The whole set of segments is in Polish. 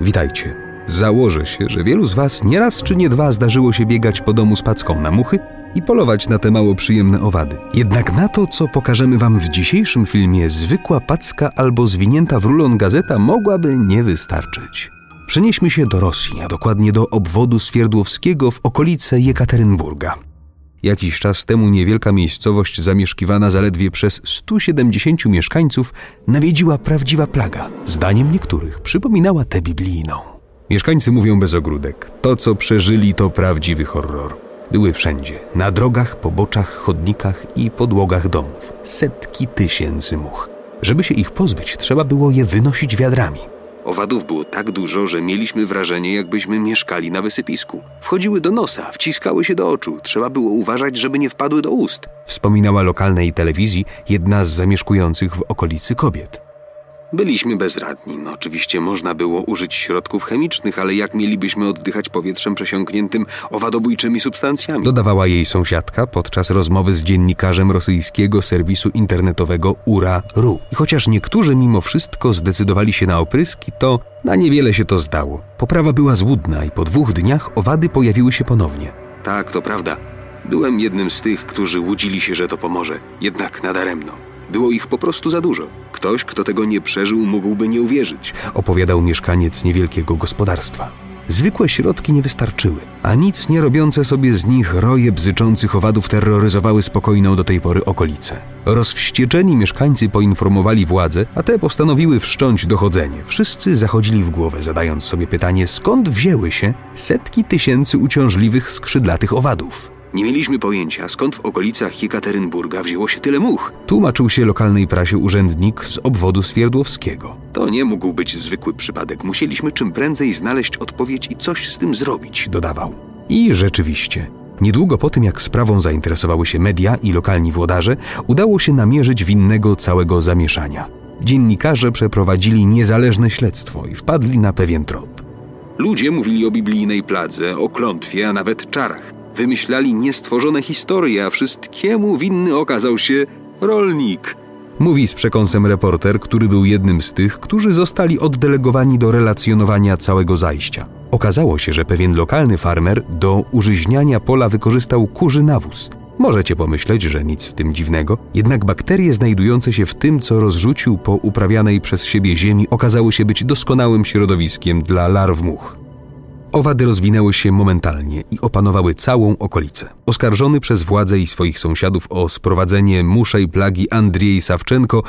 Witajcie. Założę się, że wielu z Was nieraz czy nie dwa zdarzyło się biegać po domu z packą na muchy i polować na te mało przyjemne owady. Jednak na to, co pokażemy Wam w dzisiejszym filmie, zwykła packa albo zwinięta w rulon gazeta mogłaby nie wystarczyć. Przenieśmy się do Rosji, a dokładnie do obwodu Swierdłowskiego w okolice Jekaterynburga. Jakiś czas temu niewielka miejscowość zamieszkiwana zaledwie przez 170 mieszkańców nawiedziła prawdziwa plaga. Zdaniem niektórych przypominała tę biblijną. Mieszkańcy mówią bez ogródek. To, co przeżyli, to prawdziwy horror. Były wszędzie na drogach, poboczach, chodnikach i podłogach domów. Setki tysięcy much. Żeby się ich pozbyć, trzeba było je wynosić wiadrami. Owadów było tak dużo, że mieliśmy wrażenie, jakbyśmy mieszkali na wysypisku. Wchodziły do nosa, wciskały się do oczu. Trzeba było uważać, żeby nie wpadły do ust. Wspominała lokalnej telewizji jedna z zamieszkujących w okolicy kobiet. Byliśmy bezradni. No, oczywiście można było użyć środków chemicznych, ale jak mielibyśmy oddychać powietrzem przesiąkniętym owadobójczymi substancjami? Dodawała jej sąsiadka podczas rozmowy z dziennikarzem rosyjskiego serwisu internetowego URA.ru. I chociaż niektórzy mimo wszystko zdecydowali się na opryski, to na niewiele się to zdało. Poprawa była złudna i po dwóch dniach owady pojawiły się ponownie. Tak, to prawda. Byłem jednym z tych, którzy łudzili się, że to pomoże, jednak nadaremno. Było ich po prostu za dużo. Ktoś, kto tego nie przeżył, mógłby nie uwierzyć, opowiadał mieszkaniec niewielkiego gospodarstwa. Zwykłe środki nie wystarczyły, a nic nie robiące sobie z nich roje bzyczących owadów terroryzowały spokojną do tej pory okolicę. Rozwścieczeni mieszkańcy poinformowali władze, a te postanowiły wszcząć dochodzenie. Wszyscy zachodzili w głowę, zadając sobie pytanie, skąd wzięły się setki tysięcy uciążliwych skrzydlatych owadów. Nie mieliśmy pojęcia, skąd w okolicach Jekaterynburga wzięło się tyle much. Tłumaczył się lokalnej prasie urzędnik z obwodu Swierdłowskiego. To nie mógł być zwykły przypadek. Musieliśmy czym prędzej znaleźć odpowiedź i coś z tym zrobić, dodawał. I rzeczywiście. Niedługo po tym, jak sprawą zainteresowały się media i lokalni włodarze, udało się namierzyć winnego całego zamieszania. Dziennikarze przeprowadzili niezależne śledztwo i wpadli na pewien trop. Ludzie mówili o biblijnej pladze, o klątwie, a nawet czarach. Wymyślali niestworzone historie, a wszystkiemu winny okazał się rolnik. Mówi z przekąsem reporter, który był jednym z tych, którzy zostali oddelegowani do relacjonowania całego zajścia. Okazało się, że pewien lokalny farmer do użyźniania pola wykorzystał kurzy nawóz. Możecie pomyśleć, że nic w tym dziwnego, jednak bakterie znajdujące się w tym, co rozrzucił po uprawianej przez siebie ziemi, okazały się być doskonałym środowiskiem dla larw much. Owady rozwinęły się momentalnie i opanowały całą okolicę. Oskarżony przez władze i swoich sąsiadów o sprowadzenie muszej plagi Andrzej Sawczenko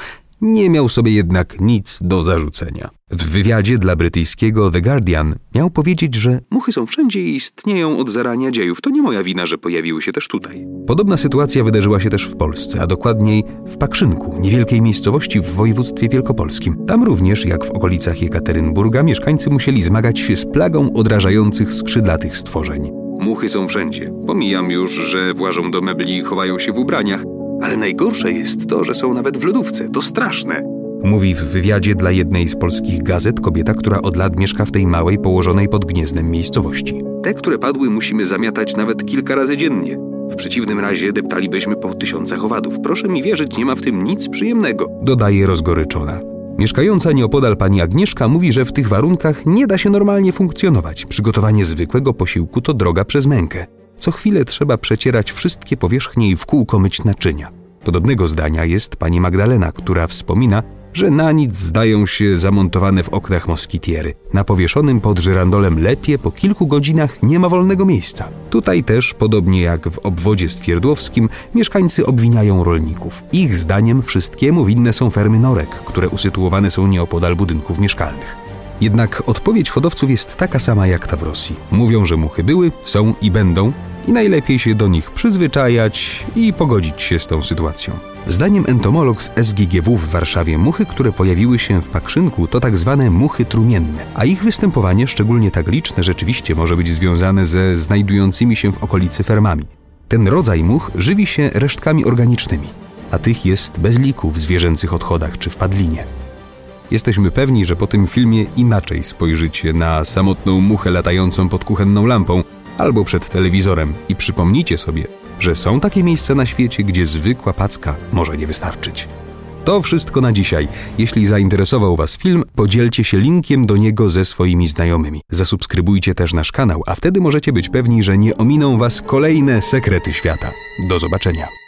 nie miał sobie jednak nic do zarzucenia. W wywiadzie dla brytyjskiego The Guardian miał powiedzieć, że muchy są wszędzie i istnieją od zarania dziejów. To nie moja wina, że pojawiły się też tutaj. Podobna sytuacja wydarzyła się też w Polsce, a dokładniej w Pakrzynku, niewielkiej miejscowości w województwie wielkopolskim. Tam również, jak w okolicach Jekaterynburga, mieszkańcy musieli zmagać się z plagą odrażających skrzydlatych stworzeń. Muchy są wszędzie. Pomijam już, że włażą do mebli i chowają się w ubraniach, ale najgorsze jest to, że są nawet w lodówce. To straszne. Mówi w wywiadzie dla jednej z polskich gazet kobieta, która od lat mieszka w tej małej, położonej pod gniezdem miejscowości. Te, które padły, musimy zamiatać nawet kilka razy dziennie. W przeciwnym razie deptalibyśmy po tysiącach owadów. Proszę mi wierzyć, nie ma w tym nic przyjemnego, dodaje rozgoryczona. Mieszkająca nieopodal pani Agnieszka mówi, że w tych warunkach nie da się normalnie funkcjonować. Przygotowanie zwykłego posiłku to droga przez mękę. Co chwilę trzeba przecierać wszystkie powierzchnie i w kółko myć naczynia. Podobnego zdania jest pani Magdalena, która wspomina, że na nic zdają się zamontowane w oknach moskitiery. Na powieszonym pod żyrandolem lepie po kilku godzinach nie ma wolnego miejsca. Tutaj też, podobnie jak w obwodzie stwierdłowskim, mieszkańcy obwiniają rolników. Ich zdaniem wszystkiemu winne są fermy norek, które usytuowane są nieopodal budynków mieszkalnych. Jednak odpowiedź hodowców jest taka sama jak ta w Rosji. Mówią, że muchy były, są i będą, i najlepiej się do nich przyzwyczajać i pogodzić się z tą sytuacją. Zdaniem entomolog z SGGW w Warszawie muchy, które pojawiły się w Pakrzynku to tak zwane muchy trumienne, a ich występowanie, szczególnie tak liczne, rzeczywiście może być związane ze znajdującymi się w okolicy fermami. Ten rodzaj much żywi się resztkami organicznymi, a tych jest bez liku w zwierzęcych odchodach czy w padlinie. Jesteśmy pewni, że po tym filmie inaczej spojrzycie na samotną muchę latającą pod kuchenną lampą, albo przed telewizorem i przypomnijcie sobie, że są takie miejsca na świecie, gdzie zwykła packa może nie wystarczyć. To wszystko na dzisiaj. Jeśli zainteresował Was film, podzielcie się linkiem do niego ze swoimi znajomymi. Zasubskrybujcie też nasz kanał, a wtedy możecie być pewni, że nie ominą Was kolejne sekrety świata. Do zobaczenia.